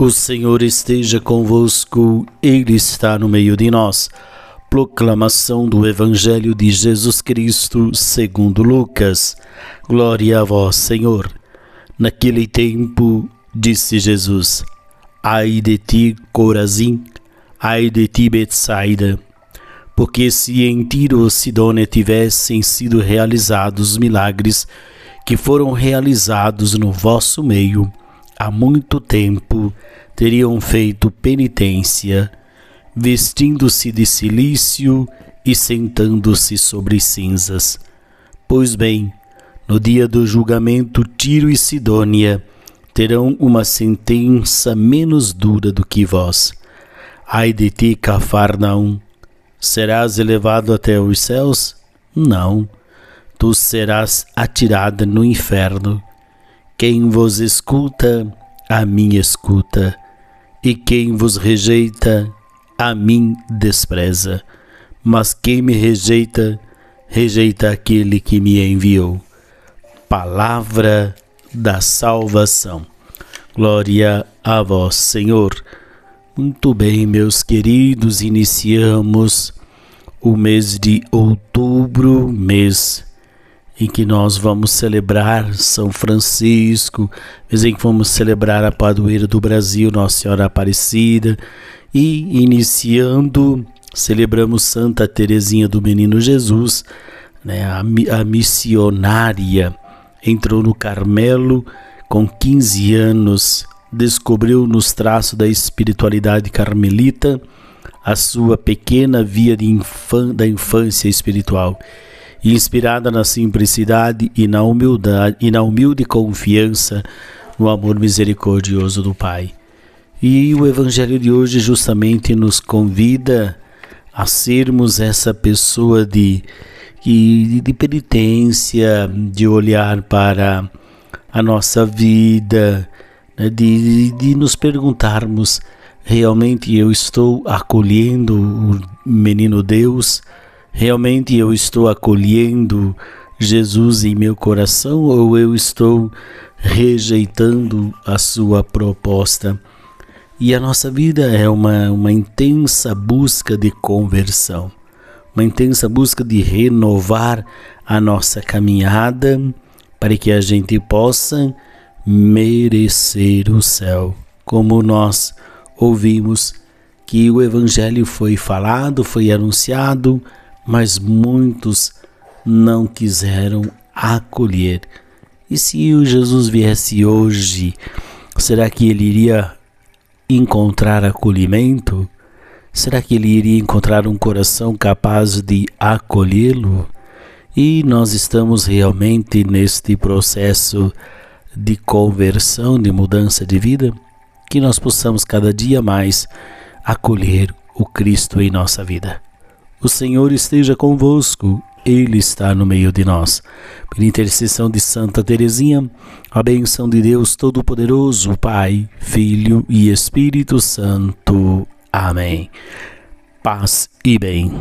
O Senhor esteja convosco, Ele está no meio de nós. Proclamação do Evangelho de Jesus Cristo, segundo Lucas. Glória a vós, Senhor. Naquele tempo, disse Jesus: Ai de ti, Corazim, ai de ti, Betsaida, porque se em Tiro ou Sidônia tivessem sido realizados milagres que foram realizados no vosso meio, há muito tempo teriam feito penitência, vestindo-se de silício e sentando-se sobre cinzas. Pois bem, no dia do julgamento, Tiro e Sidônia terão uma sentença menos dura do que vós. Ai de ti, Cafarnaum, serás elevado até os céus? Não, tu serás atirada no inferno. Quem vos escuta, a mim escuta, e quem vos rejeita, a mim despreza. Mas quem me rejeita, rejeita aquele que me enviou. Palavra da salvação. Glória a vós, Senhor. Muito bem, meus queridos, iniciamos o mês de outubro, mês em que nós vamos celebrar São Francisco, mês em que vamos celebrar a padroeira do Brasil, Nossa Senhora Aparecida, e iniciando, celebramos Santa Teresinha do Menino Jesus, né, a, a missionária, entrou no Carmelo com 15 anos, descobriu nos traços da espiritualidade carmelita a sua pequena via infan, da infância espiritual inspirada na simplicidade e na humildade e na humilde confiança no amor misericordioso do Pai. E o evangelho de hoje justamente nos convida a sermos essa pessoa de de, de penitência, de olhar para a nossa vida, né, de, de nos perguntarmos: realmente eu estou acolhendo o menino Deus? Realmente eu estou acolhendo Jesus em meu coração ou eu estou rejeitando a sua proposta? E a nossa vida é uma, uma intensa busca de conversão, uma intensa busca de renovar a nossa caminhada para que a gente possa merecer o céu, como nós ouvimos que o Evangelho foi falado, foi anunciado, mas muitos não quiseram acolher. E se o Jesus viesse hoje, será que ele iria encontrar acolhimento? Será que ele iria encontrar um coração capaz de acolhê-lo? E nós estamos realmente neste processo de conversão, de mudança de vida, que nós possamos cada dia mais acolher o Cristo em nossa vida. O Senhor esteja convosco, Ele está no meio de nós. Pela intercessão de Santa Teresinha, a benção de Deus Todo-Poderoso, Pai, Filho e Espírito Santo. Amém. Paz e bem.